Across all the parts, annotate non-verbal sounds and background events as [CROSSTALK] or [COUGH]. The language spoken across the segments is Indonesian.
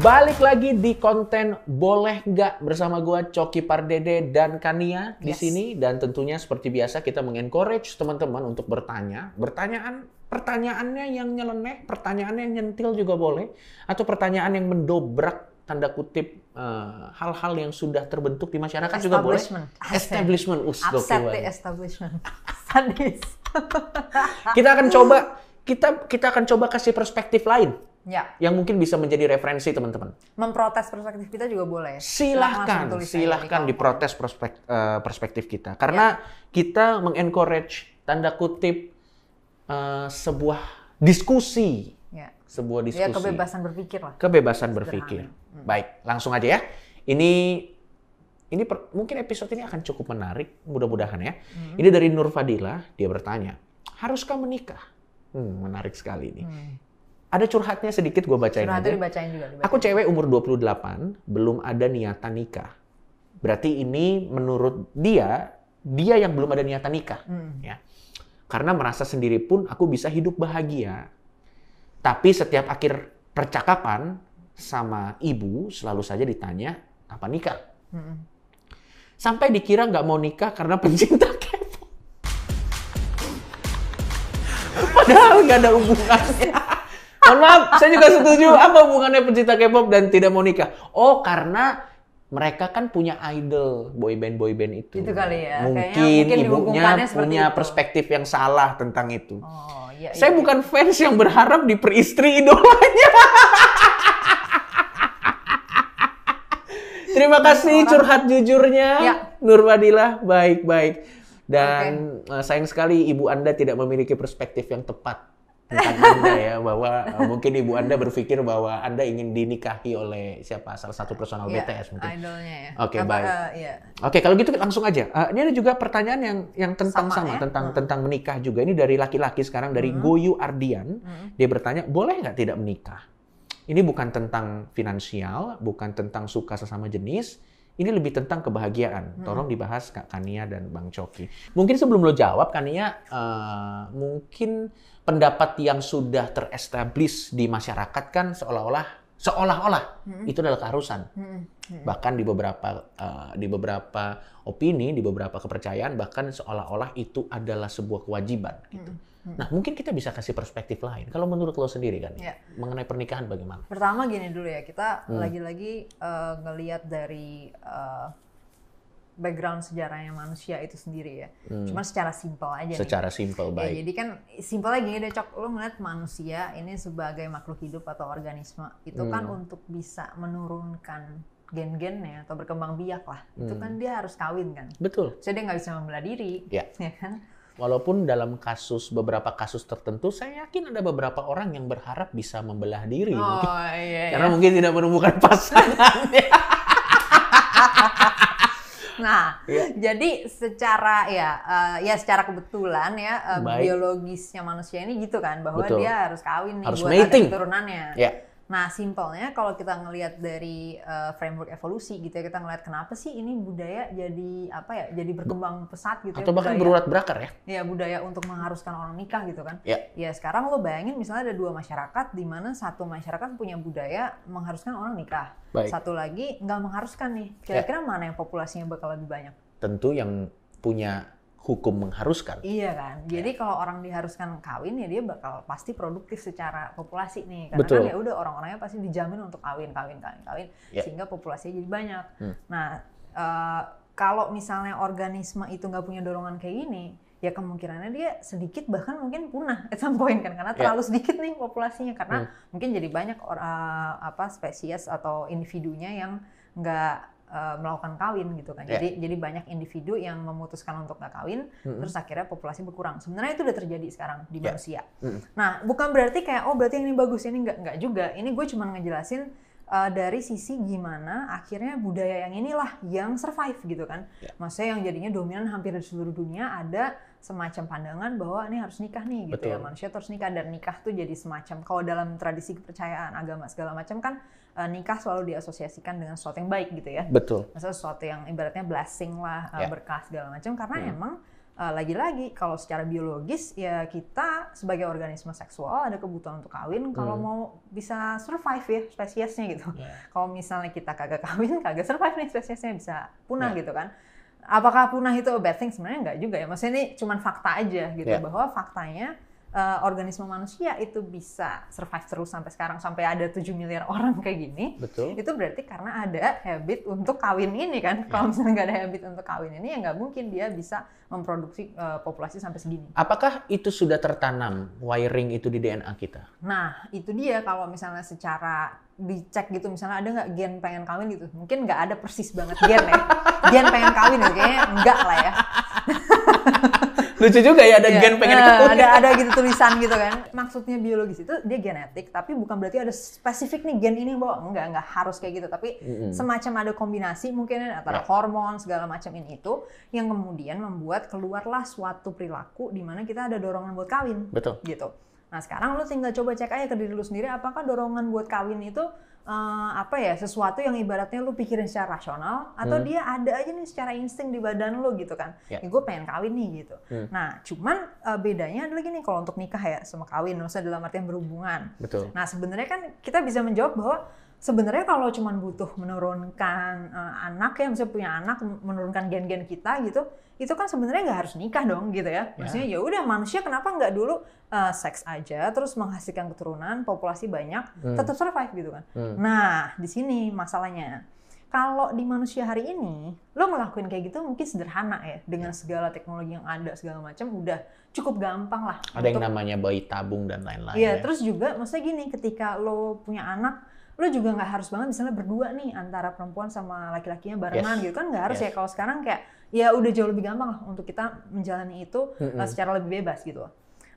Balik lagi di konten boleh nggak bersama gua Coki Pardede dan Kania di Yes. sini dan tentunya seperti biasa kita mengencourage teman-teman untuk bertanya. Pertanyaan pertanyaannya yang nyeleneh, pertanyaannya yang nyentil juga boleh atau pertanyaan yang mendobrak tanda kutip eh, hal-hal yang sudah terbentuk di masyarakat juga boleh. Establishment. Establishment. Us, Upset the establishment. [LAUGHS] Sadis. Kita akan coba kita kita akan coba kasih perspektif lain ya, yang mungkin bisa menjadi referensi teman-teman. memprotes perspektif kita juga boleh. Silahkan, silahkan kolom. diprotes prospek, eh, perspektif kita. Karena kita mengencourage tanda kutip eh, sebuah diskusi, Ya. sebuah Ya diskusi, kebebasan berpikir lah. kebebasan berpikir. Hmm. Baik, langsung aja ya. Ini ini per- mungkin episode ini akan cukup menarik, mudah-mudahan ya. Hmm. Ini dari Nur Fadila, dia bertanya, haruskah menikah? Hmm, menarik sekali ini. Hmm. Ada curhatnya sedikit, gue bacain Curhat aja. dibacain juga. dibacain. Aku cewek umur 28, belum ada niatan nikah. Berarti ini menurut dia, dia yang belum ada niatan nikah. Hmm. Ya. Karena merasa sendiri pun aku bisa hidup bahagia. Tapi setiap akhir percakapan sama ibu selalu saja ditanya, apa nikah? Hmm. Sampai dikira nggak mau nikah karena pencinta [LAUGHS] K-pop. Padahal nggak ada hubungannya. Mohon maaf, saya juga setuju. Apa hubungannya pencinta K-pop dan tidak mau nikah? Oh, karena mereka kan punya idol boyband boyband itu. Itu kali ya, kayaknya Mungkin, mungkin ibunya punya itu. perspektif yang salah tentang itu. Oh, iya. Saya iya. bukan fans yang berharap diperistri idolanya. [LAUGHS] Terima kasih Orang- curhat jujurnya, Ya. Nur Fadila. Baik, baik. Dan eh, sayang sekali ibu Anda tidak memiliki perspektif yang tepat tentang Anda ya, bahwa eh, mungkin ibu Anda berpikir bahwa Anda ingin dinikahi oleh siapa salah satu personal Iya, BTS mungkin. Idolnya ya. Oke, Apa, baik. eh, iya. Oke, kalau gitu langsung aja. Eh, ini ada juga pertanyaan yang yang tentang sama, Sama, ya? tentang Hmm. tentang menikah juga. Ini dari laki-laki sekarang dari Goyu Ardian. Hmm. Dia bertanya, boleh nggak tidak menikah? Ini bukan tentang finansial, bukan tentang suka sesama jenis. Ini lebih tentang kebahagiaan. Tolong dibahas Kak Kania dan Bang Coki. Mungkin sebelum lo jawab, Kania, eh, mungkin pendapat yang sudah terestablish di masyarakat kan seolah-olah seolah-olah itu adalah keharusan Hmm. Hmm. bahkan di beberapa uh, di beberapa opini di beberapa kepercayaan bahkan seolah-olah itu adalah sebuah kewajiban gitu. Hmm. Nah mungkin kita bisa kasih perspektif lain. Kalau menurut lo sendiri kan Ya. mengenai pernikahan bagaimana? Pertama gini dulu ya, kita Hmm. lagi-lagi eh, ngelihat dari eh, background sejarahnya manusia itu sendiri ya. Hmm. Cuma secara simpel aja. Secara simpel Ya, baik. jadi kan simpelnya gini deh Cok, lo ngeliat manusia ini sebagai makhluk hidup atau organisme itu kan Hmm. untuk bisa menurunkan gen-gennya atau berkembang biak lah. Itu Hmm. kan dia harus kawin kan. Betul. Jadi dia nggak bisa membela diri, Ya. [LAUGHS] ya kan? Walaupun dalam kasus beberapa kasus tertentu, saya yakin ada beberapa orang yang berharap bisa membelah diri, mungkin. Oh iya. karena iya. mungkin tidak menemukan pasangannya. [LAUGHS] Nah, Iya. jadi secara ya eh, ya secara kebetulan ya Baik. biologisnya manusia ini gitu kan bahwa Betul. dia harus kawin nih Harus buat mating. ada keturunannya. ya, Nah, simpelnya kalau kita ngelihat dari eh, framework evolusi gitu ya, kita ngelihat kenapa sih ini budaya jadi apa ya, jadi berkembang pesat gitu atau ya. bahkan budaya. berurat berakar ya. Ya, budaya untuk mengharuskan orang nikah gitu kan. Ya. Ya, sekarang lo bayangin misalnya ada dua masyarakat di mana satu masyarakat punya budaya mengharuskan orang nikah. Baik. Ya. Satu lagi nggak mengharuskan nih. Kira-kira mana yang populasinya bakal lebih banyak? Tentu yang punya hukum mengharuskan. Iya kan. Ya. Jadi kalau orang diharuskan kawin ya dia bakal pasti produktif secara populasi nih. Karena Betul. kan ya udah orang-orangnya pasti dijamin untuk kawin, kawin, kawin, kawin Ya. sehingga populasinya jadi banyak. Hmm. Nah, eh, kalau misalnya organisme itu nggak punya dorongan kayak gini, ya kemungkinannya dia sedikit bahkan mungkin punah at some point kan karena Ya. terlalu sedikit nih populasinya karena Hmm. mungkin jadi banyak or- eh, apa spesies atau individunya yang nggak eh, melakukan kawin gitu kan. Ya. Jadi jadi banyak individu yang memutuskan untuk nggak kawin Mm-mm. terus akhirnya populasi berkurang. Sebenarnya itu udah terjadi sekarang di Ya. manusia. Mm. Nah, bukan berarti kayak oh berarti yang ini bagus ini nggak nggak juga. Ini gue cuma ngejelasin uh, dari sisi gimana akhirnya budaya yang inilah yang survive gitu kan. Ya. Maksudnya yang jadinya dominan hampir di seluruh dunia ada semacam pandangan bahwa ini harus nikah nih gitu ya Betul. manusia tuh harus nikah dan nikah tuh jadi semacam kalau dalam tradisi kepercayaan agama segala macam kan uh, nikah selalu diasosiasikan dengan sesuatu yang baik gitu ya Betul. maksudnya sesuatu yang ibaratnya blessing lah, uh, Ya. berkah segala macam karena Hmm. emang uh, lagi-lagi kalau secara biologis ya kita sebagai organisme seksual ada kebutuhan untuk kawin kalau Hmm. mau bisa survive ya spesiesnya gitu. Ya. [LAUGHS] Kalau misalnya kita kagak kawin, kagak survive nih spesiesnya bisa punah Ya. gitu kan. Apakah punah itu a bad thing? Sebenarnya enggak juga ya. Maksudnya ini cuman fakta aja gitu Ya. bahwa faktanya eh, organisme manusia itu bisa survive terus sampai sekarang sampai ada 7 miliar orang kayak gini. Betul. Itu berarti karena ada habit untuk kawin ini kan. Ya. Kalau misalnya nggak ada habit untuk kawin ini ya nggak mungkin dia bisa memproduksi eh, populasi sampai segini. Apakah itu sudah tertanam wiring itu di DNA kita? Nah, itu dia kalau misalnya secara dicek gitu, misalnya ada nggak gen pengen kawin gitu. Mungkin nggak ada persis banget gen ya. [LAUGHS] gen pengen kawin gitu, kayaknya enggak lah ya. [LAUGHS] Lucu juga ya ada Iya. gen pengen Nah, ada ada gitu tulisan gitu kan. Maksudnya biologis itu dia genetik, tapi bukan berarti ada spesifik nih gen ini bahwa enggak enggak harus kayak gitu, tapi Mm-mm. semacam ada kombinasi mungkin antara Ya. hormon segala macam ini itu yang kemudian membuat keluarlah suatu perilaku di mana kita ada dorongan buat kawin Betul. gitu. Nah sekarang lu tinggal coba cek aja ke diri lu sendiri apakah dorongan buat kawin itu eh, apa ya sesuatu yang ibaratnya lu pikirin secara rasional atau Hmm. dia ada aja nih secara insting di badan lu gitu kan. Ya. Ya, gue pengen kawin nih gitu. Hmm. Nah cuman eh, bedanya adalah gini kalau untuk nikah ya sama kawin maksudnya dalam artian berhubungan. Betul. Nah sebenarnya kan kita bisa menjawab bahwa sebenarnya kalau cuma butuh menurunkan eh, anak ya, misalnya punya anak menurunkan gen-gen kita gitu, itu kan sebenarnya nggak harus nikah dong gitu ya. Maksudnya ya udah manusia kenapa nggak dulu eh, seks aja, terus menghasilkan keturunan, populasi banyak, Hmm. tetap survive gitu kan. Hmm. Nah di sini masalahnya. Kalau di manusia hari ini, lo ngelakuin kayak gitu mungkin sederhana ya, dengan segala teknologi yang ada segala macam, udah cukup gampang lah. Ada yang untuk- namanya bayi tabung dan lain-lain. Iya, ya. terus juga maksudnya gini, ketika lo punya anak, lo juga nggak harus banget misalnya berdua nih antara perempuan sama laki-lakinya barengan Yes. gitu kan nggak harus Yes. ya. Kalau sekarang kayak ya udah jauh lebih gampang lah untuk kita menjalani itu Mm-mm. uh, secara lebih bebas gitu.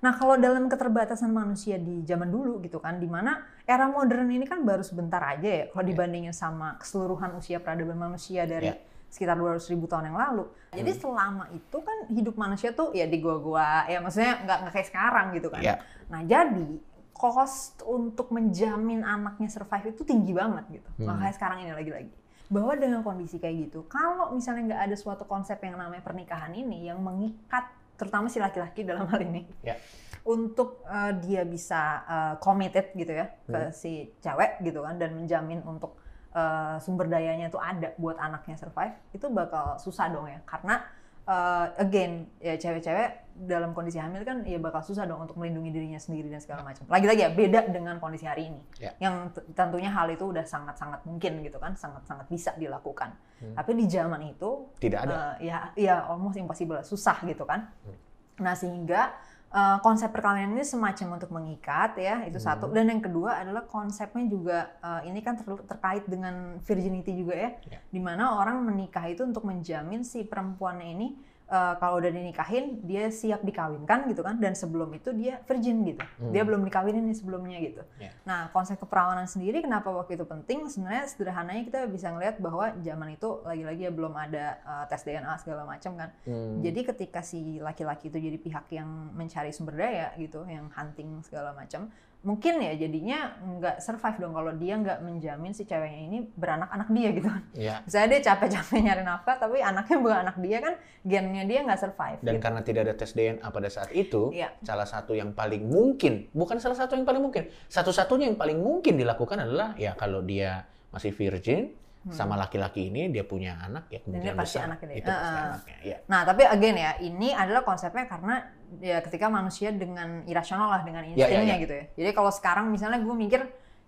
Nah kalau dalam keterbatasan manusia di zaman dulu gitu kan, di mana era modern ini kan baru sebentar aja ya, kalau dibandingin sama keseluruhan usia peradaban manusia dari Ya. sekitar 200 ribu tahun yang lalu. Jadi Hmm. selama itu kan hidup manusia tuh ya di gua-gua, ya maksudnya nggak kayak sekarang gitu kan. Ya. Nah jadi cost untuk menjamin anaknya survive itu tinggi banget gitu. Hmm. Makanya sekarang ini lagi-lagi. Bahwa dengan kondisi kayak gitu, kalau misalnya nggak ada suatu konsep yang namanya pernikahan ini yang mengikat terutama si laki-laki dalam hal ini Ya. untuk eh, dia bisa eh, committed gitu ya ke Hmm. si cewek gitu kan dan menjamin untuk eh, sumber dayanya itu ada buat anaknya survive itu bakal susah dong ya karena eh, again ya cewek-cewek dalam kondisi hamil kan ya bakal susah dong untuk melindungi dirinya sendiri dan segala macam lagi-lagi ya beda dengan kondisi hari ini Ya. yang tentunya hal itu udah sangat-sangat mungkin gitu kan sangat-sangat bisa dilakukan Hmm. tapi di zaman itu Tidak ada. Eh, ya ya almost impossible susah gitu kan Hmm. nah sehingga eh, konsep perkawinan ini semacam untuk mengikat ya itu Hmm. satu dan yang kedua adalah konsepnya juga eh, ini kan ter- terkait dengan virginity juga ya Ya. di mana orang menikah itu untuk menjamin si perempuannya ini eh, kalau udah dinikahin dia siap dikawinkan gitu kan dan sebelum itu dia virgin gitu dia Hmm. belum dikawinin nih sebelumnya gitu Ya. nah konsep keperawanan sendiri kenapa waktu itu penting sebenarnya sederhananya kita bisa ngelihat bahwa zaman itu lagi-lagi ya belum ada eh, tes DNA segala macam kan Hmm. jadi ketika si laki-laki itu jadi pihak yang mencari sumber daya gitu, yang hunting segala macam, mungkin ya jadinya nggak survive dong kalau dia nggak menjamin si ceweknya ini beranak-anak dia gitu. Ya. Misalnya dia capek-capek nyari nafkah, tapi anaknya bukan anak dia kan, gennya dia nggak survive. Dan gitu. karena tidak ada tes DNA pada saat itu, Iya. salah satu yang paling mungkin, bukan salah satu yang paling mungkin, satu-satunya yang paling mungkin dilakukan adalah ya kalau dia masih virgin Hmm. sama laki-laki ini dia punya anak ya kemungkinan pasti besar anaknya dia. itu pasti Heeh. anaknya. Ya. Nah, tapi again ya, ini adalah konsepnya karena ya ketika manusia dengan irasional lah, dengan Ya, ya, instingnya ya. gitu ya. Jadi kalau sekarang misalnya gue mikir,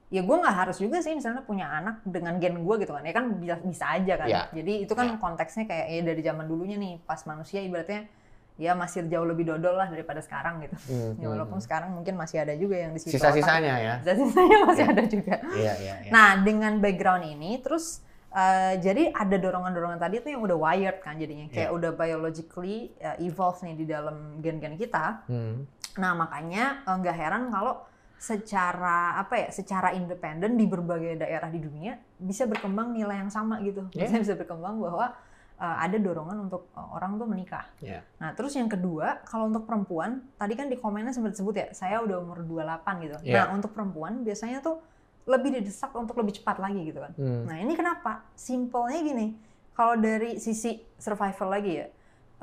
ya gue nggak harus juga sih misalnya punya anak dengan gen gue gitu kan. Ya kan bisa, bisa aja kan. Ya. Jadi itu kan Ya. konteksnya kayak ya dari zaman dulunya nih, pas manusia ibaratnya ya masih jauh lebih dodol lah daripada sekarang gitu. Hmm, Ya walaupun hmm. sekarang mungkin masih ada juga yang di situ. Sisa-sisanya ya. Sisa-sisanya masih Ya. ada juga. Iya, iya, iya. Nah, dengan background ini, terus eh, jadi ada dorongan-dorongan tadi tuh yang udah wired kan jadinya, kayak Iya. udah biologically eh, evolve nih di dalam gen-gen kita. Hmm. Nah, makanya eh, nggak heran kalau secara apa ya, secara independen di berbagai daerah di dunia bisa berkembang nilai yang sama gitu. Iya. Bisa bisa berkembang bahwa eh, ada dorongan untuk eh, orang tuh menikah. Iya. Nah, terus yang kedua, kalau untuk perempuan, tadi kan di komennya sempat disebut ya, saya udah umur 28 gitu. Iya. Nah, untuk perempuan biasanya tuh lebih didesak untuk lebih cepat lagi gitu kan. Hmm. Nah, ini kenapa? Simpelnya gini, kalau dari sisi survival lagi ya,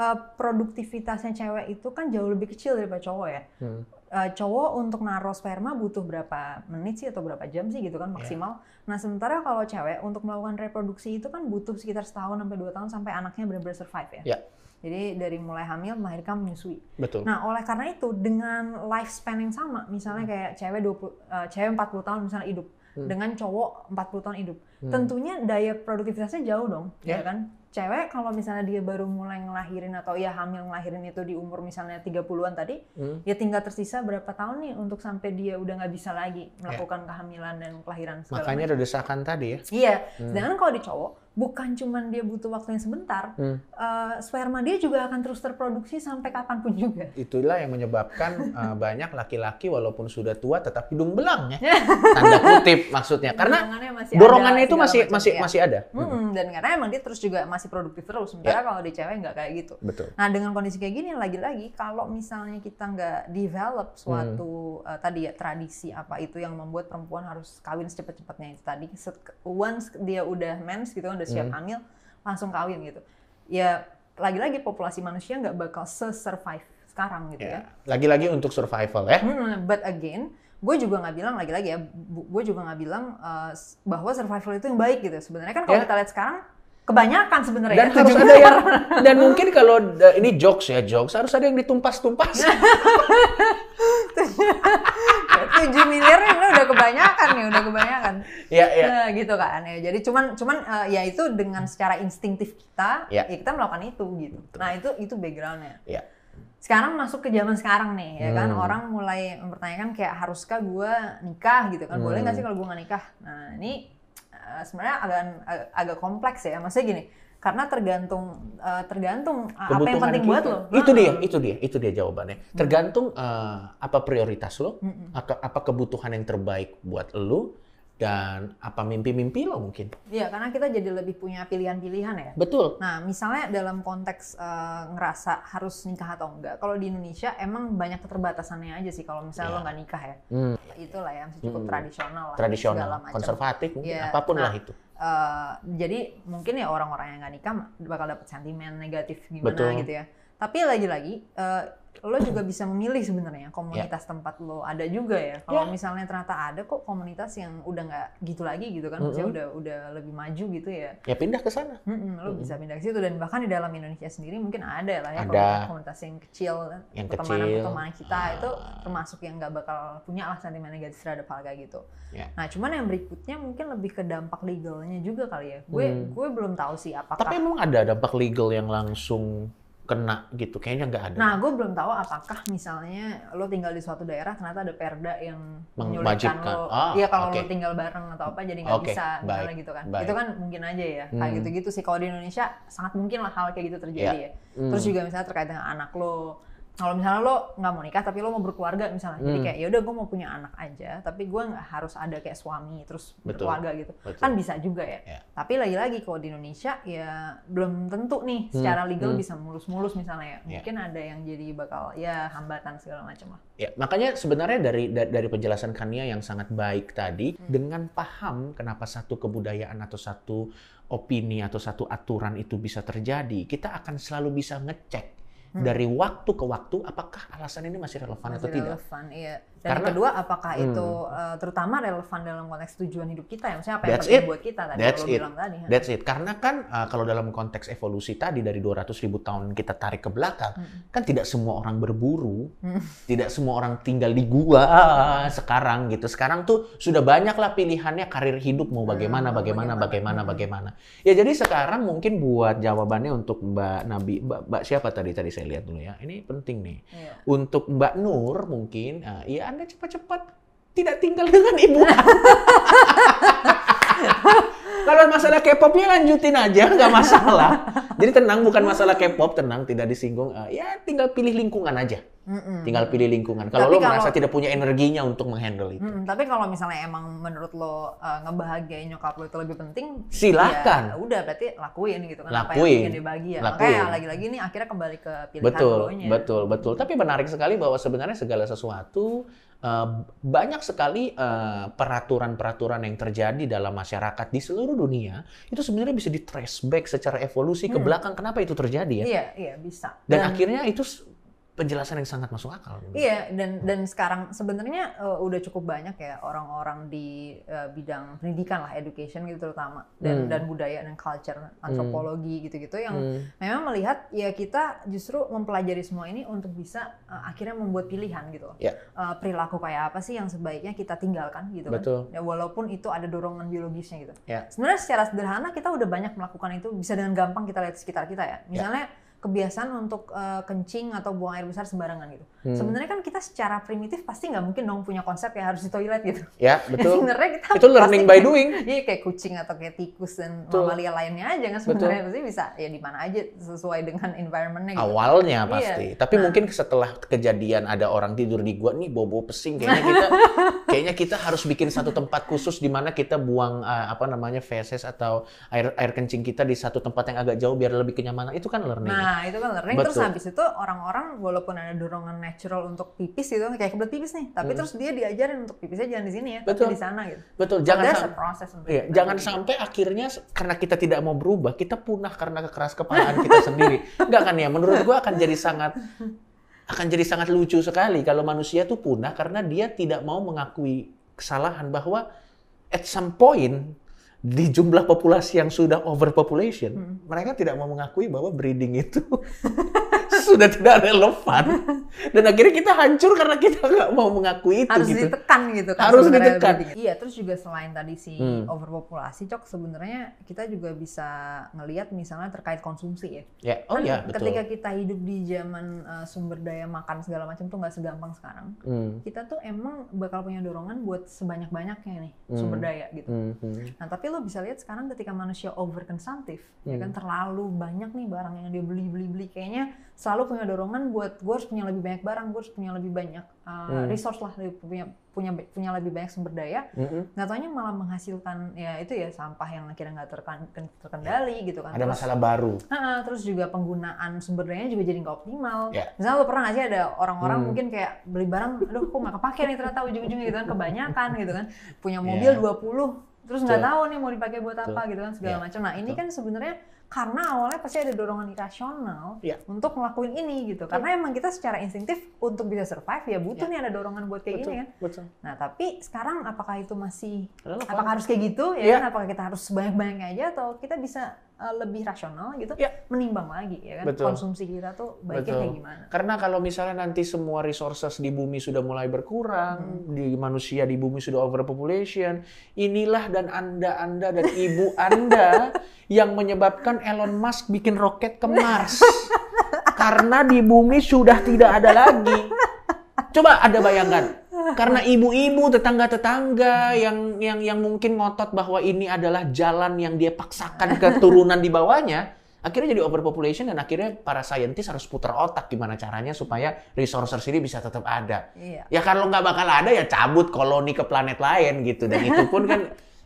uh, produktivitasnya cewek itu kan jauh lebih kecil daripada cowok ya. Hmm. Uh, cowok untuk naruh sperma butuh berapa menit sih atau berapa jam sih gitu kan maksimal. Nah sementara kalau cewek untuk melakukan reproduksi itu kan butuh sekitar setahun sampai dua tahun sampai anaknya benar-benar survive ya. Ya. Jadi dari mulai hamil, melahirkan, menyusui. Betul. Nah, oleh karena itu dengan lifespan yang sama, misalnya kayak cewek 20 uh, cewek 40 tahun misalnya hidup Hmm. dengan cowok 40 tahun hidup. Hmm. Tentunya daya produktivitasnya jauh dong, Ya. ya kan? Cewek kalau misalnya dia baru mulai ngelahirin atau ya hamil ngelahirin itu di umur misalnya 30-an tadi, Hmm. ya tinggal tersisa berapa tahun nih untuk sampai dia udah nggak bisa lagi melakukan kehamilan dan kelahiran segala Ya. Makanya ada desakan tadi ya. Iya, Hmm. sedangkan kalau di cowok bukan cuman dia butuh waktu yang sebentar, Hmm. eh, sperma dia juga akan terus terproduksi sampai kapan pun juga. Itulah yang menyebabkan uh, [LAUGHS] banyak laki-laki walaupun sudah tua tetap hidung belang ya. [LAUGHS] Tanda kutip maksudnya. Karena dorongannya masih dorongannya ada, itu masih masih ya. masih ada. Mm-mm, dan karena emang dia terus juga masih produktif terus. Sementara kalau di cewek nggak kayak gitu. Betul. Nah dengan kondisi kayak gini lagi-lagi kalau misalnya kita nggak develop suatu Hmm. eh, tadi ya tradisi apa itu yang membuat perempuan harus kawin secepat-cepatnya itu tadi. Once dia udah mens gitu kan udah siap Hmm. hamil langsung kawin gitu. Ya lagi-lagi populasi manusia nggak bakal se-survive sekarang gitu ya. Ya. Lagi-lagi untuk survival ya. Hmm, but again, gue juga nggak bilang lagi-lagi ya, gue juga nggak bilang uh, bahwa survival itu yang baik gitu. Sebenarnya kan kalau Ya. kita lihat sekarang kebanyakan sebenarnya. Dan ya, harus ada yang [LAUGHS] dan mungkin kalau ini jokes ya jokes harus ada yang ditumpas-tumpas. [LAUGHS] tujuh miliar ini udah kebanyakan nih, udah kebanyakan. ya ya. Nah, gitu kan ya. Jadi cuman cuman uh, ya itu dengan secara instingtif kita, Ya. ya, kita melakukan itu gitu. Nah itu itu backgroundnya. Ya. Sekarang masuk ke zaman sekarang nih, ya kan Hmm. orang mulai mempertanyakan kayak haruskah gue nikah gitu kan? Boleh nggak Hmm. sih kalau gue nggak nikah? Nah ini uh, sebenarnya agak ag- agak kompleks ya. Maksudnya gini, karena tergantung uh, tergantung uh, apa yang Kebutuhan penting kita. buat lo. Itu Nah, dia, itu dia, itu dia jawabannya. Tergantung eh, apa prioritas lo, apa, apa kebutuhan yang terbaik buat lo, dan apa mimpi-mimpi lo mungkin. Iya, karena kita jadi lebih punya pilihan-pilihan ya. Betul. Nah, misalnya dalam konteks eh, ngerasa harus nikah atau enggak, kalau di Indonesia emang banyak keterbatasannya aja sih kalau misalnya Iya. lo nggak nikah ya. Hmm, Itulah ya, masih cukup Hmm. tradisional lah. tradisional, konservatif, mungkin Iya. apa pun Nah, lah itu. Eh, jadi mungkin ya orang-orang yang nggak nikah bakal dapet sentimen negatif gimana Betul. gitu ya. Tapi lagi-lagi eh, lo juga bisa memilih sebenarnya komunitas tempat lo ada juga ya. Kalau Ya. misalnya ternyata ada kok komunitas yang udah nggak gitu lagi gitu kan, maksudnya udah udah lebih maju gitu ya. Ya pindah ke sana. Mm-mm, lo bisa pindah ke situ dan bahkan di dalam Indonesia sendiri mungkin ada lah ya Ada. komunitas, yang kecil Yang pertemanan kecil. pertemanan kita Ah. itu termasuk yang nggak bakal punya lah sentimen negatif terhadap hal kayak gitu. Ya. Nah cuman yang berikutnya mungkin lebih ke dampak legalnya juga kali ya. Gue Hmm. gue belum tahu sih apakah. Tapi emang ada dampak legal yang langsung kena gitu? Kayaknya nggak ada. Nah, gue belum tahu apakah misalnya lo tinggal di suatu daerah ternyata ada perda yang menyulitkan Mewajibkan. lo. Ah, Iya kalau oke. lo tinggal bareng atau apa jadi nggak Oke, bisa gimana baik, gitu kan. baik. Itu kan mungkin aja ya. Kayak Hmm. gitu-gitu sih kalau di Indonesia sangat mungkin lah hal kayak gitu terjadi ya. Hmm. Terus juga misalnya terkait dengan anak lo. Kalau misalnya lo nggak mau nikah tapi lo mau berkeluarga misalnya, jadi Hmm. kayak ya udah gue mau punya anak aja, tapi gue nggak harus ada kayak suami terus Betul. berkeluarga gitu, Betul. kan bisa juga ya. Ya. Tapi lagi-lagi kalau di Indonesia ya belum tentu nih Hmm. secara legal Hmm. bisa mulus-mulus misalnya ya. Ya. Mungkin ada yang jadi bakal ya hambatan segala macam lah. Ya, makanya sebenarnya dari da- dari penjelasan Kania yang sangat baik tadi Hmm. dengan paham kenapa satu kebudayaan atau satu opini atau satu aturan itu bisa terjadi, kita akan selalu bisa ngecek. Dari waktu ke waktu apakah alasan ini masih relevan atau Masih tidak. relevan, iya. Dan Karena- kedua, apakah Hmm. itu uh, terutama relevan dalam konteks tujuan hidup kita ya? Maksudnya apa yang penting it. buat kita tadi That's it. bilang tadi. ha? That's it. Karena kan uh, kalau dalam konteks evolusi tadi dari 200 ribu tahun kita tarik ke belakang, Mm-mm. kan tidak semua orang berburu, Mm. tidak semua orang tinggal di gua sekarang gitu. Sekarang tuh sudah banyak lah pilihannya karir hidup mau bagaimana, Hmm, bagaimana, bagaimana. bagaimana, Hmm. bagaimana. Ya jadi sekarang mungkin buat jawabannya untuk Mbak Nabi, Mbak, Mbak siapa tadi tadi saya lihat dulu ya. Ini penting nih. Iya. Untuk Mbak Nur mungkin, uh, ya Anda cepat-cepat tidak tinggal dengan ibu. [LAUGHS] Kalau masalah K-popnya lanjutin aja, nggak masalah. Jadi tenang, bukan masalah K-pop, tenang, tidak disinggung. Uh, ya tinggal pilih lingkungan aja. Mm-mm. Tinggal pilih lingkungan. Kalau lo merasa kalau- tidak punya energinya untuk menghandle itu, Mm-mm, Tapi kalau misalnya emang menurut lo uh, ngebahagiain nyokap lo itu lebih penting, Silahkan. ya udah berarti lakuin gitu kan apa Lakuin. yang bikin dia bahagia. Lakuin. Makanya lagi-lagi nih akhirnya kembali ke pilihan betul, lo-nya. betul, betul. Tapi menarik sekali bahwa sebenarnya segala sesuatu uh, banyak sekali uh, peraturan-peraturan yang terjadi dalam masyarakat di seluruh seluruh dunia itu sebenarnya bisa di trace back secara evolusi ke Hmm. belakang kenapa itu terjadi ya. Iya, iya bisa. Dan, akhirnya itu penjelasan yang sangat masuk akal. Iya, dan dan sekarang sebenarnya eh, udah cukup banyak ya orang-orang di eh, bidang pendidikan lah, education gitu terutama dan Hmm. dan budaya dan culture, antropologi gitu-gitu yang Hmm. memang melihat ya kita justru mempelajari semua ini untuk bisa eh, akhirnya membuat pilihan gitu loh. Ya. Eh, perilaku kayak apa sih yang sebaiknya kita tinggalkan gitu kan. Betul. Ya walaupun itu ada dorongan biologisnya gitu. Ya. Sebenarnya secara sederhana kita udah banyak melakukan itu bisa dengan gampang kita lihat sekitar kita ya. Misalnya kebiasaan untuk eh, kencing atau buang air besar sembarangan gitu. Hmm. Sebenarnya kan kita secara primitif pasti nggak mungkin dong punya konsep ya harus di toilet gitu. Ya, betul. [LAUGHS] Sebenarnya kita itu learning by doing. Iya kayak kucing atau kayak tikus dan Betul. mamalia lainnya aja kan sebenarnya pasti bisa ya di mana aja sesuai dengan environmentnya gitu. Awalnya Iya. pasti. Tapi Nah. mungkin setelah kejadian ada orang tidur di gua nih bobo pesing kayaknya [LAUGHS] kita kayaknya kita harus bikin satu tempat khusus di mana kita buang eh, apa namanya feses atau air air kencing kita di satu tempat yang agak jauh biar lebih kenyamanan. Itu kan learning. Nah itu kan learning terus Betul. habis itu orang-orang walaupun ada dorongan natural untuk pipis gitu kayak kebelet pipis nih tapi terus dia diajarin untuk pipisnya jangan di sini ya Hmm. Betul. tapi di sana gitu. Betul, jangan sam- Iya, jangan sampai akhirnya karena kita tidak mau berubah, kita punah karena kekeras kepalaan kita [LAUGHS] sendiri. Enggak kan ya? Menurut gua akan jadi sangat akan jadi sangat lucu sekali kalau manusia tuh punah karena dia tidak mau mengakui kesalahan bahwa at some point di jumlah populasi yang sudah overpopulation, Hmm. mereka tidak mau mengakui bahwa breeding itu [LAUGHS] sudah tidak relevan. Dan akhirnya kita hancur karena kita nggak mau mengakui itu harus gitu. ditekan gitu kan Harus ditekan. Iya, terus juga selain tadi si Hmm. overpopulasi, Cok, sebenarnya kita juga bisa ngelihat misalnya terkait konsumsi ya. Ya, oh Kan ya, betul. ketika kita hidup di zaman uh, sumber daya makan segala macam tuh nggak segampang sekarang. Hmm, Kita tuh emang bakal punya dorongan buat sebanyak-banyaknya nih Hmm. sumber daya gitu. hmm, hmm. Nah, tapi lo bisa lihat sekarang ketika manusia overkonsumtif, ya Hmm. kan terlalu banyak nih barang yang dia beli beli beli, kayaknya selalu punya dorongan buat gue harus punya lebih banyak barang, gue harus punya lebih banyak uh, Hmm. resource lah, lebih punya punya punya lebih banyak sumber daya. Mm-mm. Nggak taunya malah menghasilkan ya itu ya sampah yang akhirnya nggak terkan- terkendali gitu kan. Ada Terus- masalah baru. Ha-ha, terus juga penggunaan sumber dayanya juga jadi nggak optimal. Ya. Misalnya lo pernah nggak sih ada orang-orang Hmm. mungkin kayak beli barang, aduh kok nggak kepake nih ternyata ujung-ujungnya gitu kan kebanyakan gitu kan. Punya mobil Ya. 20, terus nggak tahu nih mau dipakai buat apa Betul. gitu kan segala Ya, macam. Nah ini betul. kan sebenarnya karena awalnya pasti ada dorongan irasional Ya. untuk ngelakuin ini gitu. Karena emang kita secara instingtif untuk bisa survive ya butuh Ya. nih ada dorongan buat kayak betul, gini kan. betul. Nah tapi sekarang apakah itu masih Relevan. apakah harus kayak gitu ya kan? Apakah kita harus sebanyak-banyaknya aja atau kita bisa uh, lebih rasional gitu Iya. menimbang lagi ya kan Betul. konsumsi kita tuh baiknya Betul. kayak gimana? Karena kalau misalnya nanti semua resources di bumi sudah mulai berkurang, Hmm. di manusia di bumi sudah overpopulation, inilah dan anda-anda dan ibu anda [LAUGHS] yang menyebabkan Elon Musk bikin roket ke Mars. Karena di bumi sudah tidak ada lagi. Coba Anda bayangkan, karena ibu-ibu tetangga-tetangga yang yang yang mungkin ngotot bahwa ini adalah jalan yang dia paksakan keturunan di bawahnya, akhirnya jadi overpopulation dan akhirnya para saintis harus putar otak gimana caranya supaya resources ini bisa tetap ada. Iya. Ya kalau nggak bakal ada ya cabut koloni ke planet lain gitu dan itu pun kan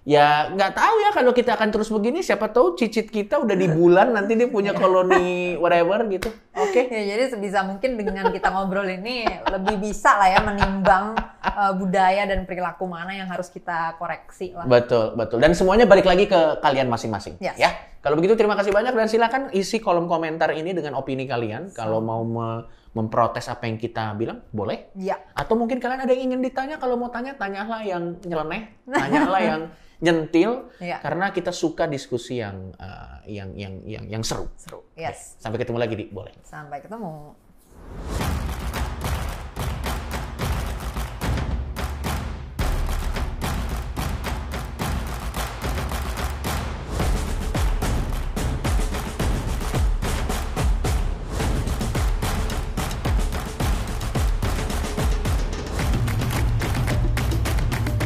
ya nggak tahu ya kalau kita akan terus begini siapa tahu cicit kita udah di bulan nanti dia punya [LAUGHS] koloni whatever gitu. Oke. Ya, jadi sebisa mungkin dengan kita ngobrol ini lebih bisa lah ya menimbang uh, budaya dan perilaku mana yang harus kita koreksi lah. Betul, betul. Dan semuanya balik lagi ke kalian masing-masing. Yes. Ya. Kalau begitu terima kasih banyak dan silakan isi kolom komentar ini dengan opini kalian. Kalau mau me- memprotes apa yang kita bilang, boleh. Ya. Atau mungkin kalian ada yang ingin ditanya, kalau mau tanya, tanyalah yang nyeleneh, [LAUGHS] tanyalah yang nyentil, Iya. karena kita suka diskusi yang uh, yang yang yang yang seru. Seru. Yes. Sampai ketemu lagi di boleh. Sampai ketemu.